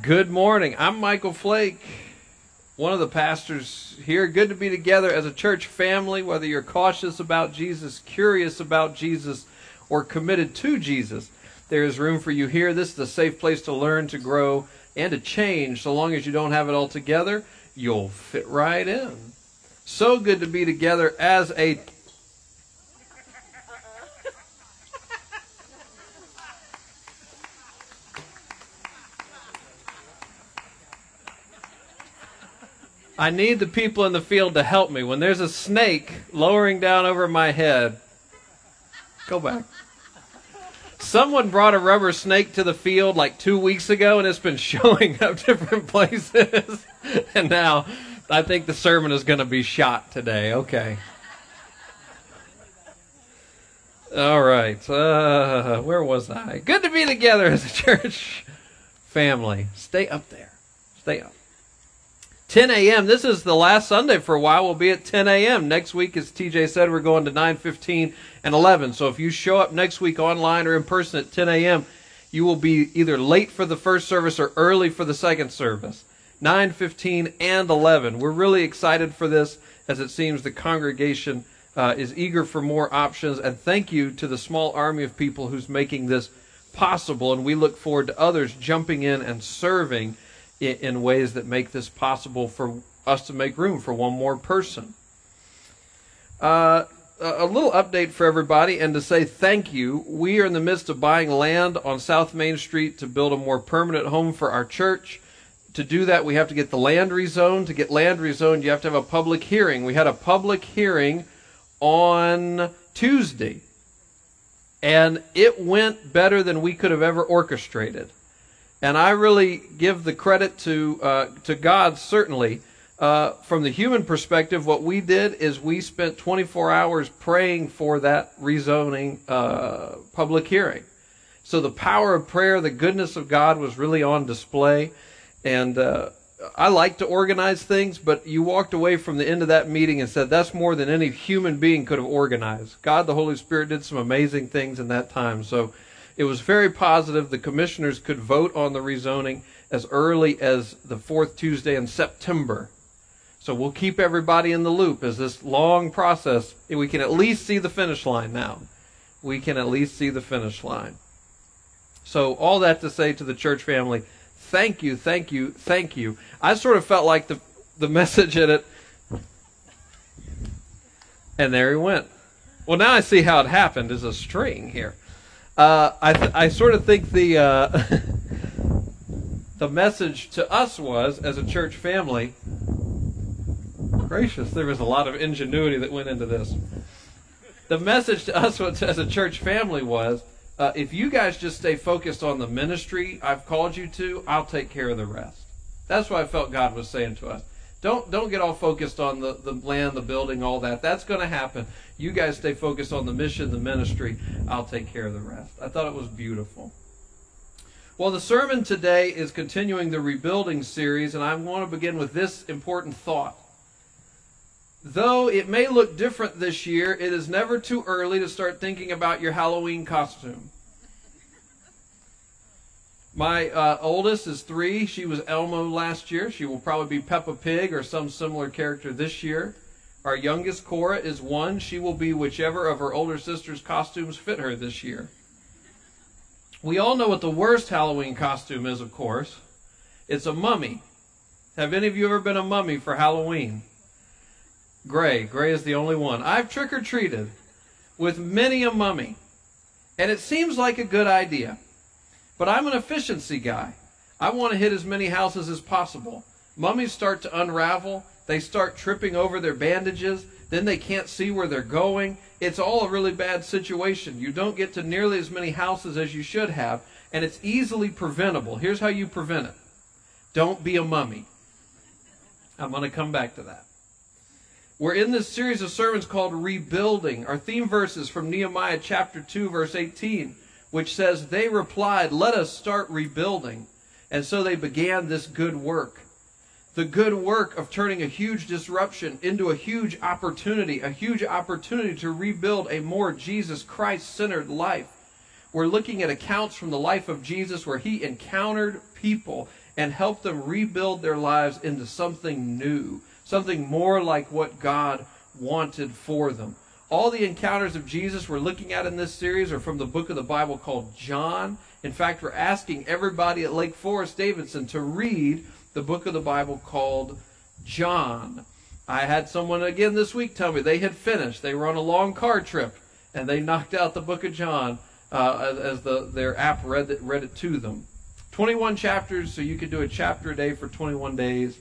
Good morning. I'm Michael Flake, one of the pastors here. Good to be together as a church family, whether you're cautious about Jesus, curious about Jesus, or committed to Jesus. There is room for you here. This is a safe place to learn, to grow, and to change. So long as you don't have it all together, you'll fit right in. So good to be together as a I need the people in the field to help me. When there's a snake lowering down over my head, go back. Someone brought a rubber snake to the field like two weeks ago, and it's been showing up different places. and now I think the sermon is going to be shot today. Okay. All right. Uh, where was I? Good to be together as a church family. Stay up there. Stay up. 10 a.m. This is the last Sunday for a while. We'll be at 10 a.m. Next week, as TJ said, we're going to 9:15 and 11. So if you show up next week online or in person at 10 a.m., you will be either late for the first service or early for the second service. 9:15 and 11. We're really excited for this, as it seems the congregation uh, is eager for more options. And thank you to the small army of people who's making this possible. And we look forward to others jumping in and serving in, in ways that make this possible for us to make room for one more person. Uh, a little update for everybody and to say thank you. We are in the midst of buying land on South Main Street to build a more permanent home for our church. To do that, we have to get the land rezoned. To get land rezoned, you have to have a public hearing. We had a public hearing on Tuesday, and it went better than we could have ever orchestrated. And I really give the credit to uh, to God certainly. Uh, from the human perspective, what we did is we spent 24 hours praying for that rezoning uh, public hearing. So the power of prayer, the goodness of God was really on display. And uh, I like to organize things, but you walked away from the end of that meeting and said that's more than any human being could have organized. God, the Holy Spirit, did some amazing things in that time. So it was very positive. The commissioners could vote on the rezoning as early as the fourth Tuesday in September. So we'll keep everybody in the loop as this long process. We can at least see the finish line now. We can at least see the finish line. So all that to say to the church family, thank you, thank you, thank you. I sort of felt like the the message in it, and there he went. Well, now I see how it happened. Is a string here. Uh, I, th- I sort of think the uh, the message to us was as a church family. Gracious, there was a lot of ingenuity that went into this. The message to us as a church family was: uh, if you guys just stay focused on the ministry I've called you to, I'll take care of the rest. That's what I felt God was saying to us. Don't don't get all focused on the, the land, the building, all that. That's going to happen. You guys stay focused on the mission, the ministry. I'll take care of the rest. I thought it was beautiful. Well, the sermon today is continuing the rebuilding series, and I want to begin with this important thought. Though it may look different this year, it is never too early to start thinking about your Halloween costume. My uh, oldest is three. She was Elmo last year. She will probably be Peppa Pig or some similar character this year. Our youngest, Cora, is one. She will be whichever of her older sister's costumes fit her this year. We all know what the worst Halloween costume is, of course. It's a mummy. Have any of you ever been a mummy for Halloween? Gray. Gray is the only one. I've trick or treated with many a mummy, and it seems like a good idea. But I'm an efficiency guy. I want to hit as many houses as possible. Mummies start to unravel. They start tripping over their bandages. Then they can't see where they're going. It's all a really bad situation. You don't get to nearly as many houses as you should have, and it's easily preventable. Here's how you prevent it don't be a mummy. I'm going to come back to that. We're in this series of sermons called Rebuilding. Our theme verse is from Nehemiah chapter 2, verse 18 which says, They replied, Let us start rebuilding. And so they began this good work. The good work of turning a huge disruption into a huge opportunity, a huge opportunity to rebuild a more Jesus Christ centered life. We're looking at accounts from the life of Jesus where he encountered people and helped them rebuild their lives into something new, something more like what God wanted for them. All the encounters of Jesus we're looking at in this series are from the book of the Bible called John. In fact, we're asking everybody at Lake Forest Davidson to read the book of the Bible called John. I had someone again this week tell me they had finished. They were on a long car trip and they knocked out the book of John uh, as the their app read it, read it to them. 21 chapters, so you could do a chapter a day for 21 days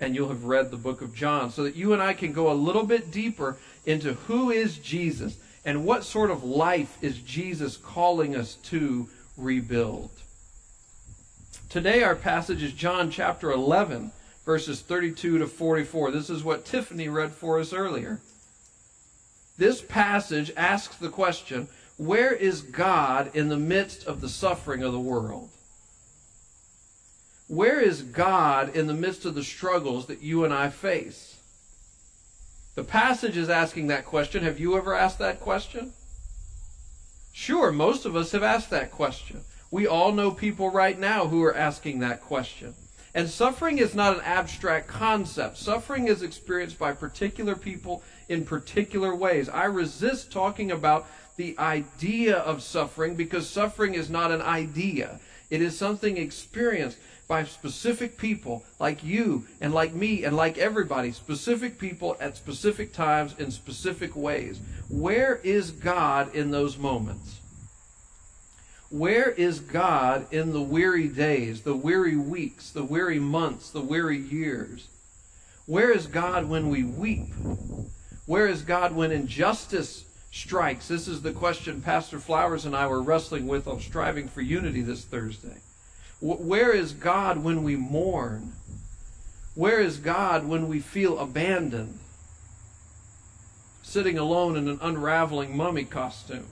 and you'll have read the book of John so that you and I can go a little bit deeper into who is Jesus and what sort of life is Jesus calling us to rebuild. Today, our passage is John chapter 11, verses 32 to 44. This is what Tiffany read for us earlier. This passage asks the question where is God in the midst of the suffering of the world? Where is God in the midst of the struggles that you and I face? The passage is asking that question. Have you ever asked that question? Sure, most of us have asked that question. We all know people right now who are asking that question. And suffering is not an abstract concept. Suffering is experienced by particular people in particular ways. I resist talking about the idea of suffering because suffering is not an idea. It is something experienced by specific people like you and like me and like everybody, specific people at specific times in specific ways. Where is God in those moments? Where is God in the weary days, the weary weeks, the weary months, the weary years? Where is God when we weep? Where is God when injustice strikes? This is the question Pastor Flowers and I were wrestling with on Striving for Unity this Thursday. Where is God when we mourn? Where is God when we feel abandoned? Sitting alone in an unraveling mummy costume.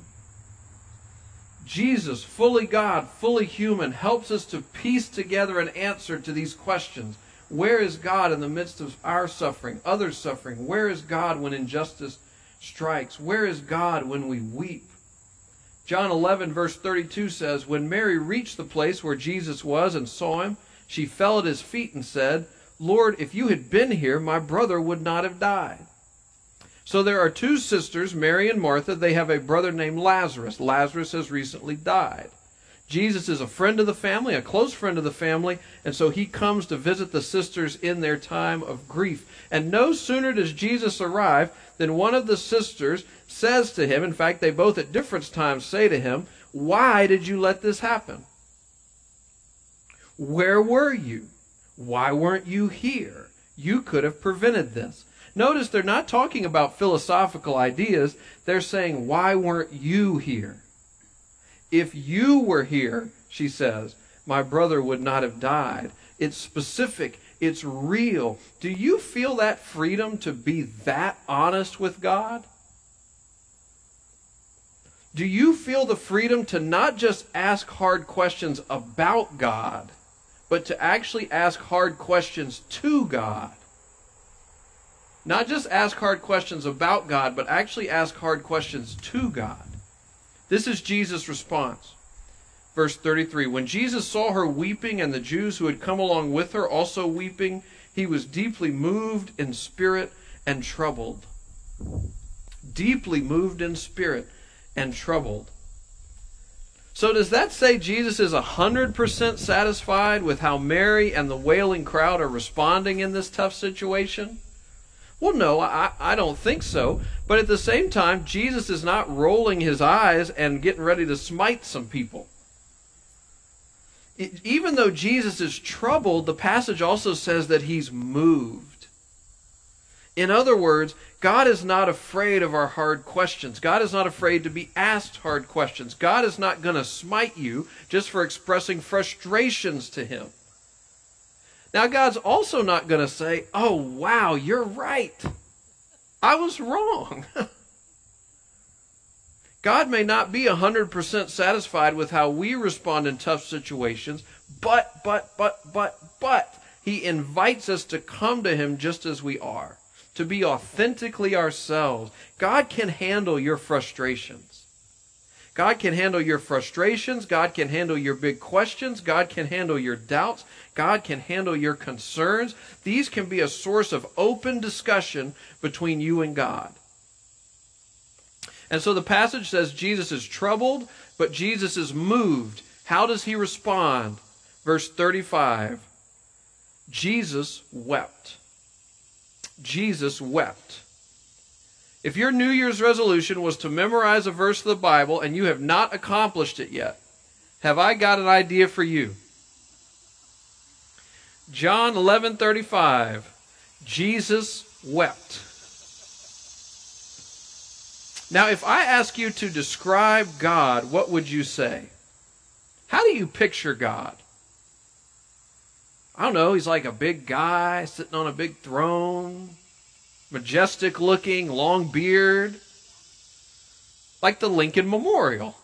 Jesus, fully God, fully human, helps us to piece together an answer to these questions. Where is God in the midst of our suffering, others' suffering? Where is God when injustice strikes? Where is God when we weep? John 11, verse 32 says, When Mary reached the place where Jesus was and saw him, she fell at his feet and said, Lord, if you had been here, my brother would not have died. So there are two sisters, Mary and Martha. They have a brother named Lazarus. Lazarus has recently died. Jesus is a friend of the family, a close friend of the family, and so he comes to visit the sisters in their time of grief. And no sooner does Jesus arrive than one of the sisters says to him, in fact, they both at different times say to him, Why did you let this happen? Where were you? Why weren't you here? You could have prevented this. Notice they're not talking about philosophical ideas. They're saying, Why weren't you here? If you were here, she says, my brother would not have died. It's specific, it's real. Do you feel that freedom to be that honest with God? Do you feel the freedom to not just ask hard questions about God, but to actually ask hard questions to God? Not just ask hard questions about God, but actually ask hard questions to God. This is Jesus' response. Verse 33 When Jesus saw her weeping, and the Jews who had come along with her also weeping, he was deeply moved in spirit and troubled. Deeply moved in spirit and troubled. So, does that say Jesus is 100% satisfied with how Mary and the wailing crowd are responding in this tough situation? Well, no, I, I don't think so. But at the same time, Jesus is not rolling his eyes and getting ready to smite some people. It, even though Jesus is troubled, the passage also says that he's moved. In other words, God is not afraid of our hard questions. God is not afraid to be asked hard questions. God is not going to smite you just for expressing frustrations to him. Now, God's also not going to say, oh, wow, you're right. I was wrong. God may not be 100% satisfied with how we respond in tough situations, but, but, but, but, but, He invites us to come to Him just as we are, to be authentically ourselves. God can handle your frustrations. God can handle your frustrations. God can handle your big questions. God can handle your doubts. God can handle your concerns. These can be a source of open discussion between you and God. And so the passage says Jesus is troubled, but Jesus is moved. How does he respond? Verse 35 Jesus wept. Jesus wept. If your New Year's resolution was to memorize a verse of the Bible and you have not accomplished it yet, have I got an idea for you? John 11:35 Jesus wept. Now if I ask you to describe God, what would you say? How do you picture God? I don't know, he's like a big guy sitting on a big throne majestic looking, long beard, like the Lincoln Memorial.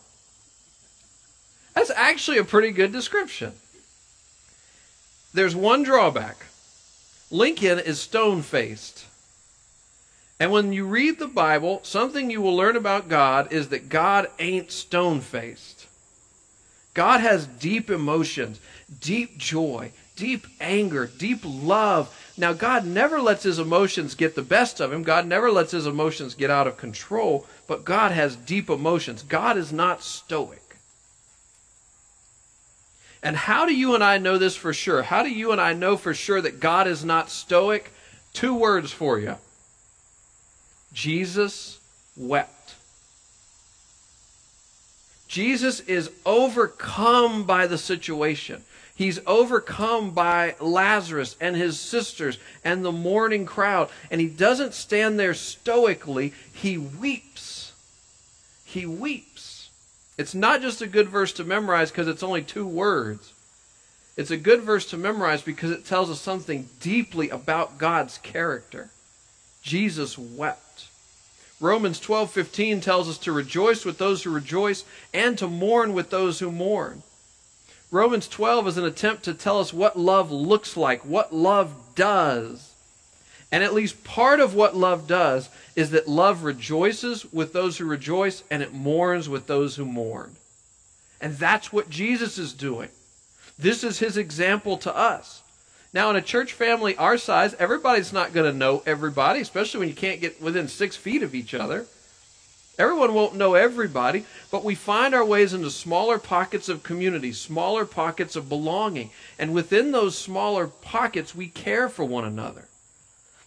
That's actually a pretty good description. There's one drawback Lincoln is stone faced. And when you read the Bible, something you will learn about God is that God ain't stone faced. God has deep emotions, deep joy, deep anger, deep love. Now, God never lets his emotions get the best of him. God never lets his emotions get out of control, but God has deep emotions. God is not stoic. And how do you and I know this for sure? How do you and I know for sure that God is not stoic? Two words for you Jesus wept. Jesus is overcome by the situation. He's overcome by Lazarus and his sisters and the mourning crowd. And he doesn't stand there stoically, he weeps. He weeps. It's not just a good verse to memorize because it's only two words. It's a good verse to memorize because it tells us something deeply about God's character. Jesus wept. Romans 12:15 tells us to rejoice with those who rejoice and to mourn with those who mourn. Romans 12 is an attempt to tell us what love looks like, what love does. And at least part of what love does is that love rejoices with those who rejoice and it mourns with those who mourn. And that's what Jesus is doing. This is his example to us. Now, in a church family our size, everybody's not going to know everybody, especially when you can't get within six feet of each other. Everyone won't know everybody, but we find our ways into smaller pockets of community, smaller pockets of belonging. And within those smaller pockets, we care for one another.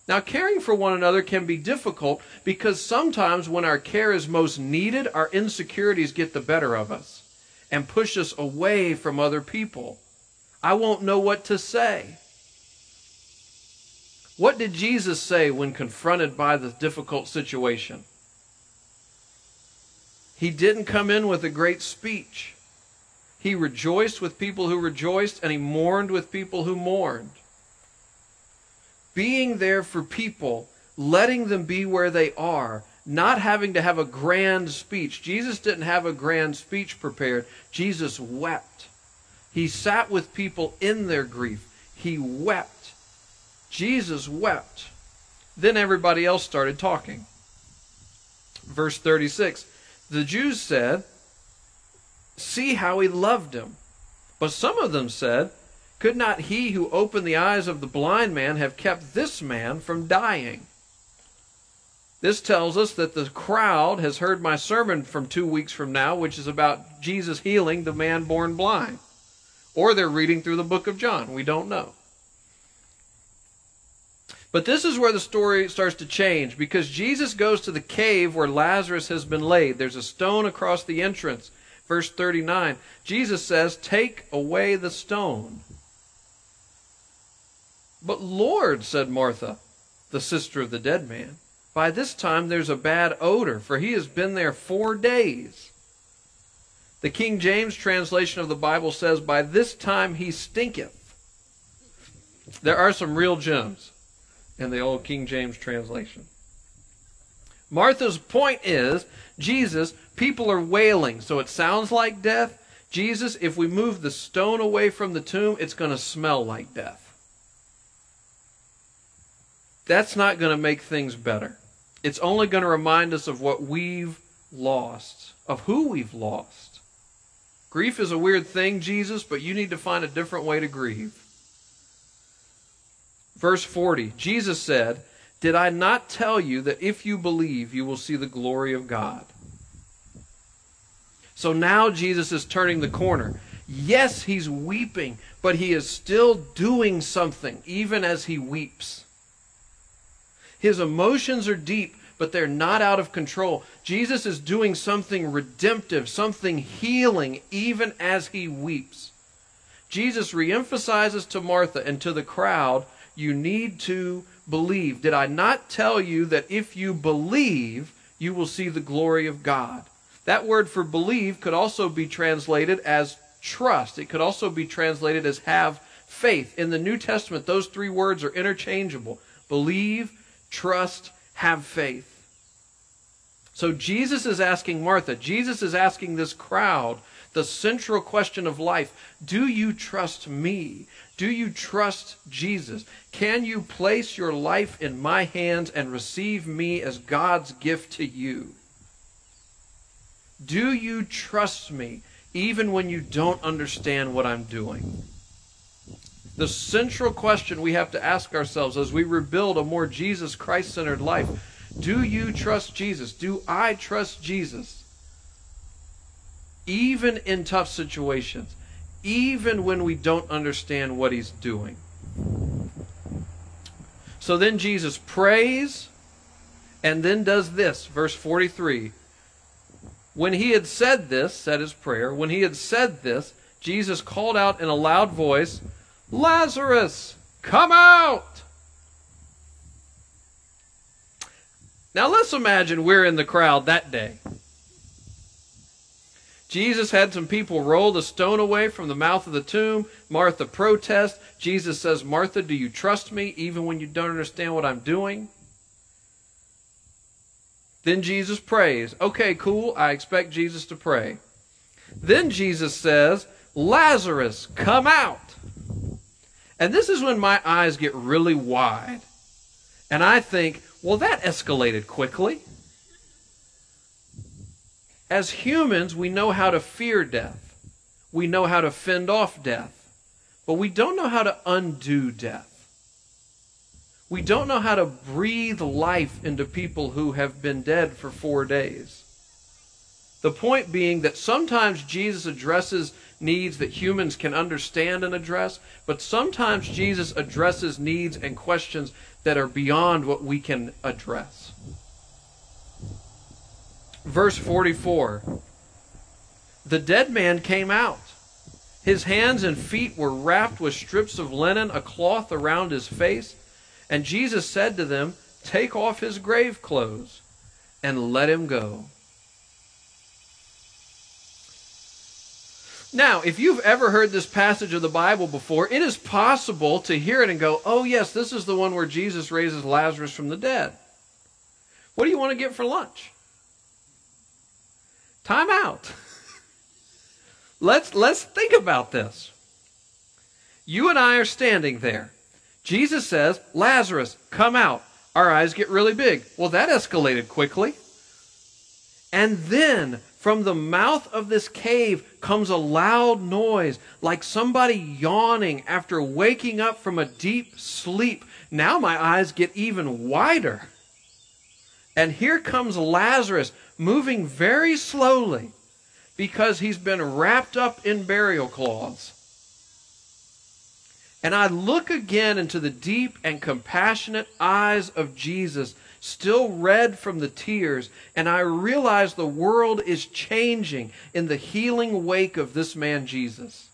Now, caring for one another can be difficult because sometimes when our care is most needed, our insecurities get the better of us and push us away from other people. I won't know what to say. What did Jesus say when confronted by the difficult situation? He didn't come in with a great speech. He rejoiced with people who rejoiced, and he mourned with people who mourned. Being there for people, letting them be where they are, not having to have a grand speech. Jesus didn't have a grand speech prepared. Jesus wept. He sat with people in their grief. He wept. Jesus wept. Then everybody else started talking. Verse 36 the Jews said, See how he loved him. But some of them said, Could not he who opened the eyes of the blind man have kept this man from dying? This tells us that the crowd has heard my sermon from two weeks from now, which is about Jesus healing the man born blind. Or they're reading through the book of John. We don't know. But this is where the story starts to change because Jesus goes to the cave where Lazarus has been laid. There's a stone across the entrance. Verse 39 Jesus says, Take away the stone. But Lord, said Martha, the sister of the dead man, by this time there's a bad odor, for he has been there four days. The King James translation of the Bible says, By this time he stinketh. There are some real gems in the old King James translation. Martha's point is Jesus, people are wailing, so it sounds like death. Jesus, if we move the stone away from the tomb, it's going to smell like death. That's not going to make things better. It's only going to remind us of what we've lost, of who we've lost. Grief is a weird thing, Jesus, but you need to find a different way to grieve. Verse 40 Jesus said, Did I not tell you that if you believe, you will see the glory of God? So now Jesus is turning the corner. Yes, he's weeping, but he is still doing something, even as he weeps. His emotions are deep, but they're not out of control. Jesus is doing something redemptive, something healing, even as he weeps. Jesus reemphasizes to Martha and to the crowd, you need to believe. Did I not tell you that if you believe, you will see the glory of God? That word for believe could also be translated as trust. It could also be translated as have faith. In the New Testament, those three words are interchangeable believe, trust, have faith. So Jesus is asking Martha, Jesus is asking this crowd the central question of life Do you trust me? Do you trust Jesus? Can you place your life in my hands and receive me as God's gift to you? Do you trust me even when you don't understand what I'm doing? The central question we have to ask ourselves as we rebuild a more Jesus Christ centered life do you trust Jesus? Do I trust Jesus? Even in tough situations, even when we don't understand what he's doing. So then Jesus prays and then does this, verse 43. When he had said this, said his prayer, when he had said this, Jesus called out in a loud voice, Lazarus, come out! Now let's imagine we're in the crowd that day. Jesus had some people roll the stone away from the mouth of the tomb. Martha protests. Jesus says, Martha, do you trust me even when you don't understand what I'm doing? Then Jesus prays. Okay, cool. I expect Jesus to pray. Then Jesus says, Lazarus, come out. And this is when my eyes get really wide. And I think, well, that escalated quickly. As humans, we know how to fear death, we know how to fend off death, but we don't know how to undo death. We don't know how to breathe life into people who have been dead for four days. The point being that sometimes Jesus addresses needs that humans can understand and address, but sometimes Jesus addresses needs and questions that are beyond what we can address. Verse 44 The dead man came out. His hands and feet were wrapped with strips of linen, a cloth around his face. And Jesus said to them, Take off his grave clothes and let him go. Now, if you've ever heard this passage of the Bible before, it is possible to hear it and go, oh, yes, this is the one where Jesus raises Lazarus from the dead. What do you want to get for lunch? Time out. let's, let's think about this. You and I are standing there. Jesus says, Lazarus, come out. Our eyes get really big. Well, that escalated quickly. And then from the mouth of this cave comes a loud noise, like somebody yawning after waking up from a deep sleep. Now my eyes get even wider. And here comes Lazarus moving very slowly because he's been wrapped up in burial cloths. And I look again into the deep and compassionate eyes of Jesus, still red from the tears, and I realize the world is changing in the healing wake of this man Jesus.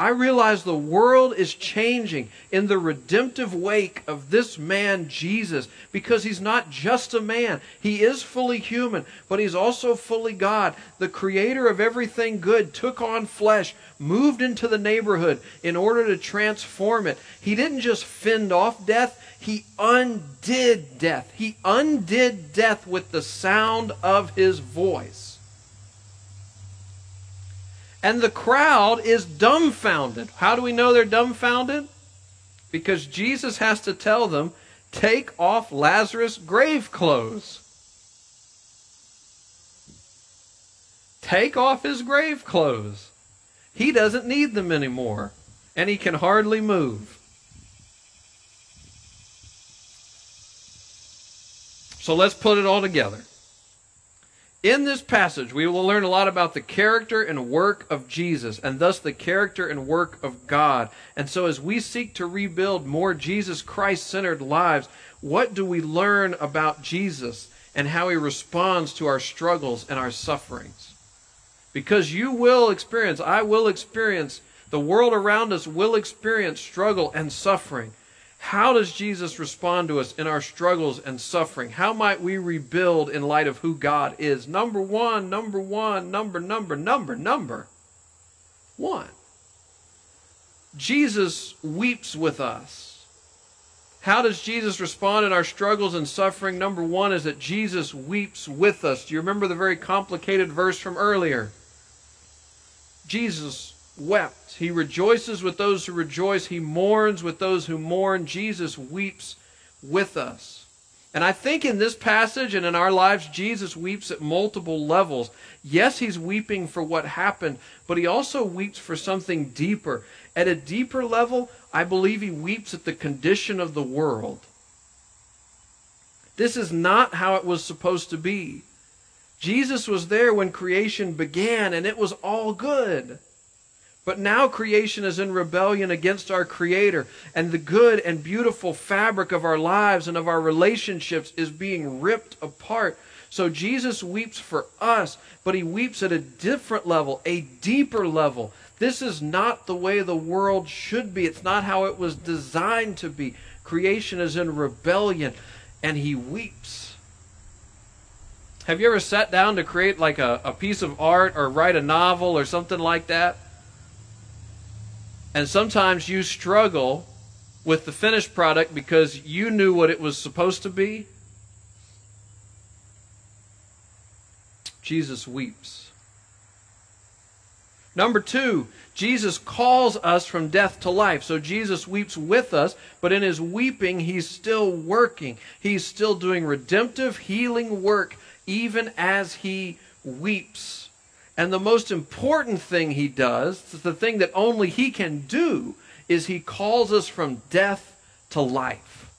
I realize the world is changing in the redemptive wake of this man, Jesus, because he's not just a man. He is fully human, but he's also fully God. The creator of everything good took on flesh, moved into the neighborhood in order to transform it. He didn't just fend off death, he undid death. He undid death with the sound of his voice. And the crowd is dumbfounded. How do we know they're dumbfounded? Because Jesus has to tell them, take off Lazarus' grave clothes. take off his grave clothes. He doesn't need them anymore, and he can hardly move. So let's put it all together. In this passage, we will learn a lot about the character and work of Jesus, and thus the character and work of God. And so, as we seek to rebuild more Jesus Christ centered lives, what do we learn about Jesus and how he responds to our struggles and our sufferings? Because you will experience, I will experience, the world around us will experience struggle and suffering. How does Jesus respond to us in our struggles and suffering? How might we rebuild in light of who God is? Number one, number one, number, number, number, number one. Jesus weeps with us. How does Jesus respond in our struggles and suffering? Number one is that Jesus weeps with us. Do you remember the very complicated verse from earlier? Jesus wept. He rejoices with those who rejoice. He mourns with those who mourn. Jesus weeps with us. And I think in this passage and in our lives, Jesus weeps at multiple levels. Yes, he's weeping for what happened, but he also weeps for something deeper. At a deeper level, I believe he weeps at the condition of the world. This is not how it was supposed to be. Jesus was there when creation began, and it was all good. But now creation is in rebellion against our Creator, and the good and beautiful fabric of our lives and of our relationships is being ripped apart. So Jesus weeps for us, but he weeps at a different level, a deeper level. This is not the way the world should be. It's not how it was designed to be. Creation is in rebellion, and he weeps. Have you ever sat down to create like a, a piece of art or write a novel or something like that? And sometimes you struggle with the finished product because you knew what it was supposed to be. Jesus weeps. Number two, Jesus calls us from death to life. So Jesus weeps with us, but in his weeping, he's still working. He's still doing redemptive, healing work, even as he weeps. And the most important thing he does, the thing that only he can do, is he calls us from death to life.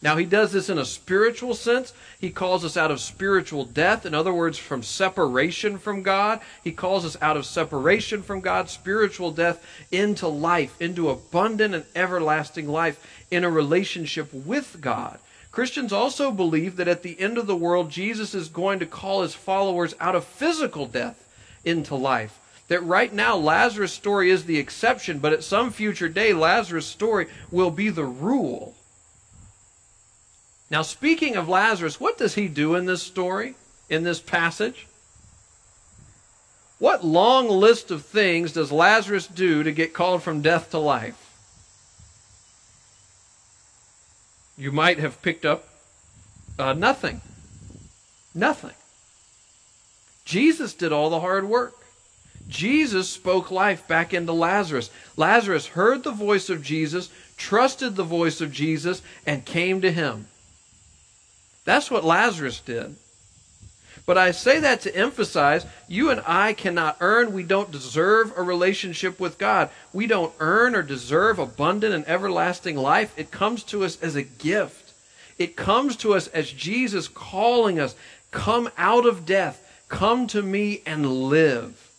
Now, he does this in a spiritual sense. He calls us out of spiritual death. In other words, from separation from God. He calls us out of separation from God, spiritual death, into life, into abundant and everlasting life in a relationship with God. Christians also believe that at the end of the world, Jesus is going to call his followers out of physical death into life. That right now, Lazarus' story is the exception, but at some future day, Lazarus' story will be the rule. Now, speaking of Lazarus, what does he do in this story, in this passage? What long list of things does Lazarus do to get called from death to life? You might have picked up uh, nothing. Nothing. Jesus did all the hard work. Jesus spoke life back into Lazarus. Lazarus heard the voice of Jesus, trusted the voice of Jesus, and came to him. That's what Lazarus did. But I say that to emphasize you and I cannot earn, we don't deserve a relationship with God. We don't earn or deserve abundant and everlasting life. It comes to us as a gift. It comes to us as Jesus calling us, come out of death, come to me and live.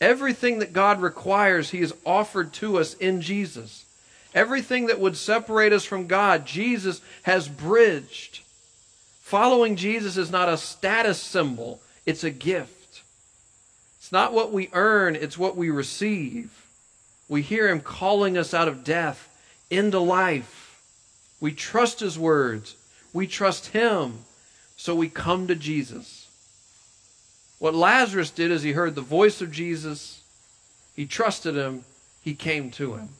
Everything that God requires, He has offered to us in Jesus. Everything that would separate us from God, Jesus has bridged. Following Jesus is not a status symbol, it's a gift. It's not what we earn, it's what we receive. We hear him calling us out of death into life. We trust his words. We trust him. So we come to Jesus. What Lazarus did is he heard the voice of Jesus, he trusted him, he came to him.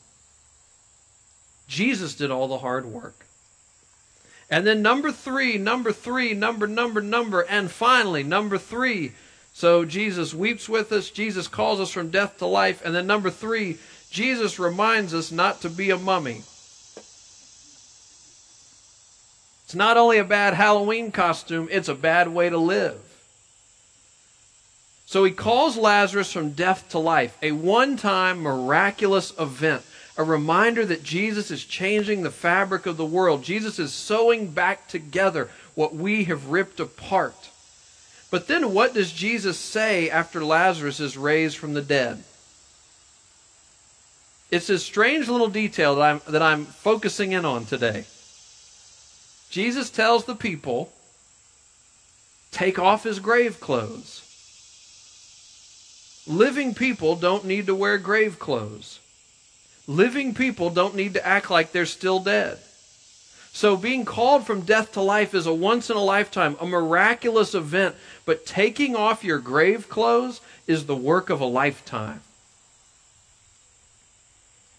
Jesus did all the hard work. And then number three, number three, number, number, number, and finally, number three. So Jesus weeps with us. Jesus calls us from death to life. And then number three, Jesus reminds us not to be a mummy. It's not only a bad Halloween costume, it's a bad way to live. So he calls Lazarus from death to life, a one time miraculous event, a reminder that Jesus is changing the fabric of the world. Jesus is sewing back together what we have ripped apart. But then what does Jesus say after Lazarus is raised from the dead? It's this strange little detail that I'm, that I'm focusing in on today. Jesus tells the people, take off his grave clothes. Living people don't need to wear grave clothes. Living people don't need to act like they're still dead. So being called from death to life is a once in a lifetime, a miraculous event, but taking off your grave clothes is the work of a lifetime.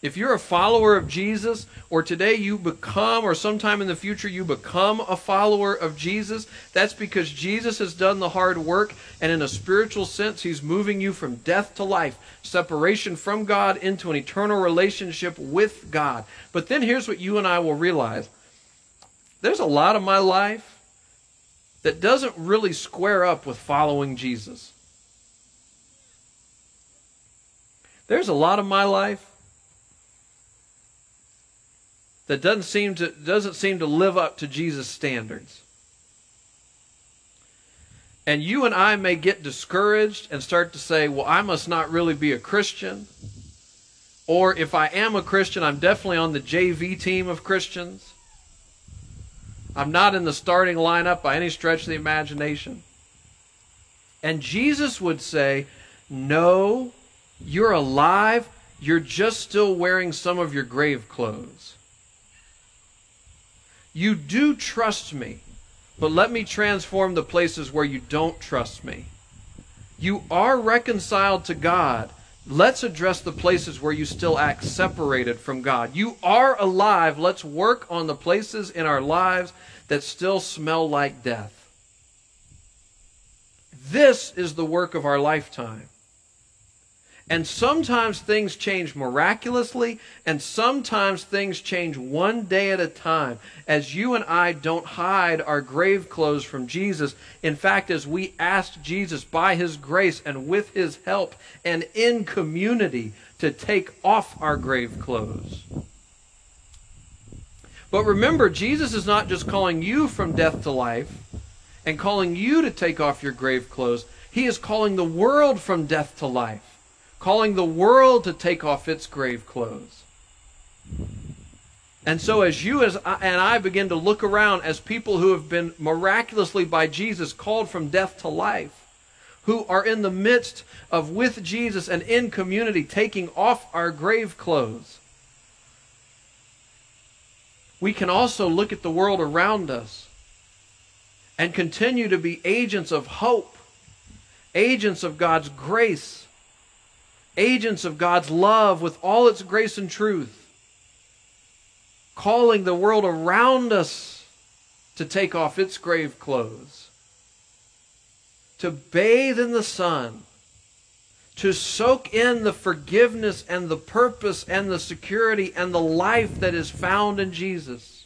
If you're a follower of Jesus, or today you become, or sometime in the future you become a follower of Jesus, that's because Jesus has done the hard work, and in a spiritual sense, He's moving you from death to life, separation from God into an eternal relationship with God. But then here's what you and I will realize there's a lot of my life that doesn't really square up with following Jesus. There's a lot of my life that doesn't seem to doesn't seem to live up to Jesus standards. And you and I may get discouraged and start to say, "Well, I must not really be a Christian." Or if I am a Christian, I'm definitely on the JV team of Christians. I'm not in the starting lineup by any stretch of the imagination. And Jesus would say, No, you're alive. You're just still wearing some of your grave clothes. You do trust me, but let me transform the places where you don't trust me. You are reconciled to God. Let's address the places where you still act separated from God. You are alive. Let's work on the places in our lives that still smell like death. This is the work of our lifetime. And sometimes things change miraculously, and sometimes things change one day at a time. As you and I don't hide our grave clothes from Jesus. In fact, as we ask Jesus by His grace and with His help and in community to take off our grave clothes. But remember, Jesus is not just calling you from death to life and calling you to take off your grave clothes. He is calling the world from death to life calling the world to take off its grave clothes. And so, as you as I, and I begin to look around as people who have been miraculously by Jesus called from death to life, who are in the midst of with Jesus and in community taking off our grave clothes, we can also look at the world around us and continue to be agents of hope, agents of God's grace agents of God's love with all its grace and truth, calling the world around us to take off its grave clothes, to bathe in the sun, to soak in the forgiveness and the purpose and the security and the life that is found in Jesus.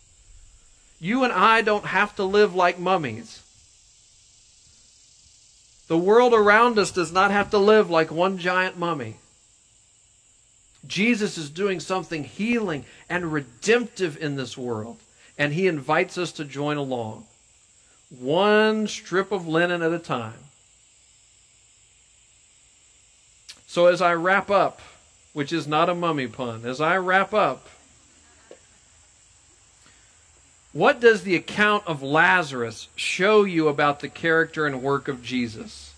You and I don't have to live like mummies. The world around us does not have to live like one giant mummy. Jesus is doing something healing and redemptive in this world, and he invites us to join along. One strip of linen at a time. So, as I wrap up, which is not a mummy pun, as I wrap up, what does the account of Lazarus show you about the character and work of Jesus?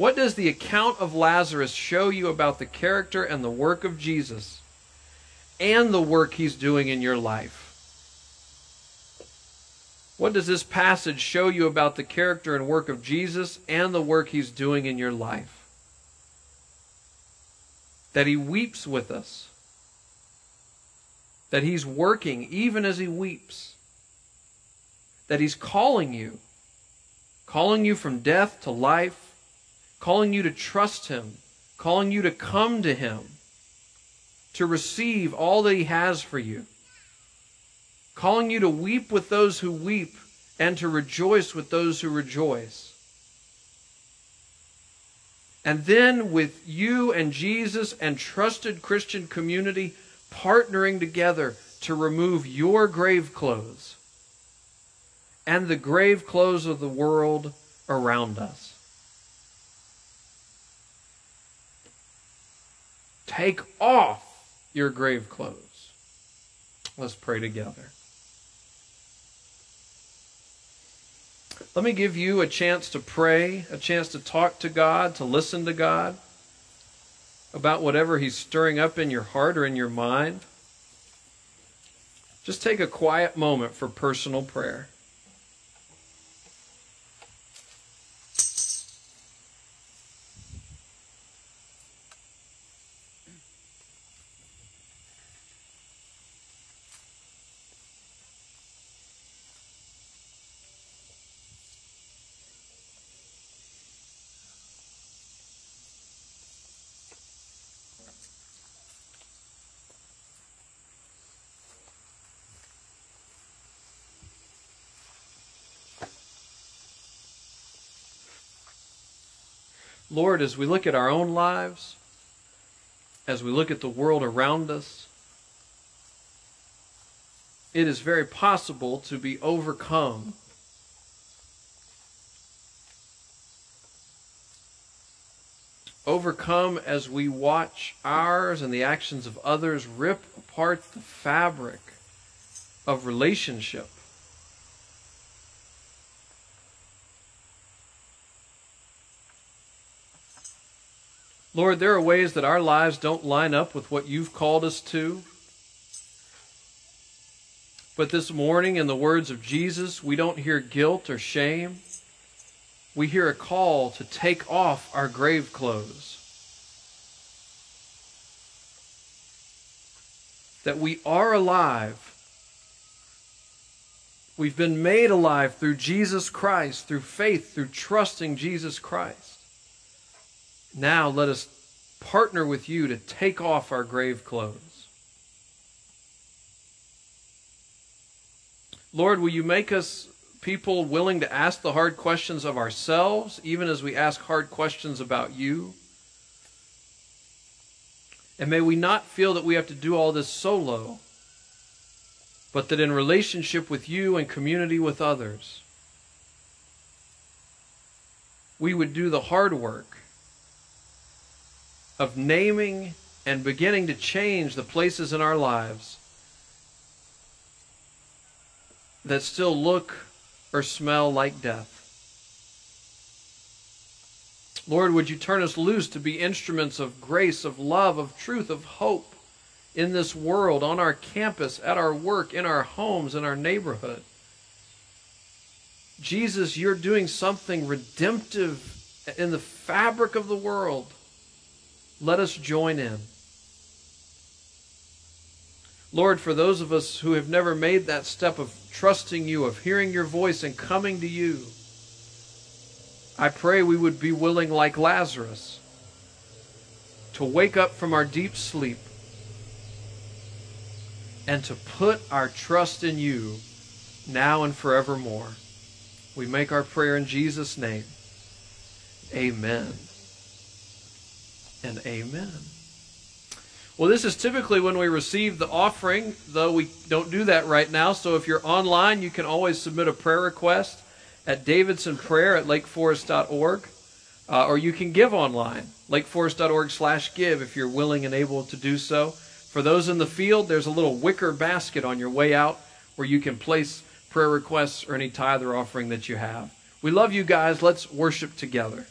What does the account of Lazarus show you about the character and the work of Jesus and the work he's doing in your life? What does this passage show you about the character and work of Jesus and the work he's doing in your life? That he weeps with us. That he's working even as he weeps. That he's calling you. Calling you from death to life calling you to trust Him, calling you to come to Him, to receive all that He has for you, calling you to weep with those who weep and to rejoice with those who rejoice. And then with you and Jesus and trusted Christian community partnering together to remove your grave clothes and the grave clothes of the world around us. Take off your grave clothes. Let's pray together. Let me give you a chance to pray, a chance to talk to God, to listen to God about whatever He's stirring up in your heart or in your mind. Just take a quiet moment for personal prayer. Lord, as we look at our own lives, as we look at the world around us, it is very possible to be overcome overcome as we watch ours and the actions of others rip apart the fabric of relationship. Lord, there are ways that our lives don't line up with what you've called us to. But this morning, in the words of Jesus, we don't hear guilt or shame. We hear a call to take off our grave clothes. That we are alive. We've been made alive through Jesus Christ, through faith, through trusting Jesus Christ. Now let us partner with you to take off our grave clothes. Lord, will you make us people willing to ask the hard questions of ourselves, even as we ask hard questions about you? And may we not feel that we have to do all this solo, but that in relationship with you and community with others, we would do the hard work of naming and beginning to change the places in our lives that still look or smell like death. Lord, would you turn us loose to be instruments of grace, of love, of truth, of hope in this world, on our campus, at our work, in our homes, in our neighborhood? Jesus, you're doing something redemptive in the fabric of the world. Let us join in. Lord, for those of us who have never made that step of trusting you, of hearing your voice and coming to you, I pray we would be willing, like Lazarus, to wake up from our deep sleep and to put our trust in you now and forevermore. We make our prayer in Jesus' name. Amen and amen. Well, this is typically when we receive the offering, though we don't do that right now. So if you're online, you can always submit a prayer request at davidsonprayer at lakeforest.org, uh, or you can give online, lakeforest.org slash give, if you're willing and able to do so. For those in the field, there's a little wicker basket on your way out where you can place prayer requests or any tithe or offering that you have. We love you guys. Let's worship together.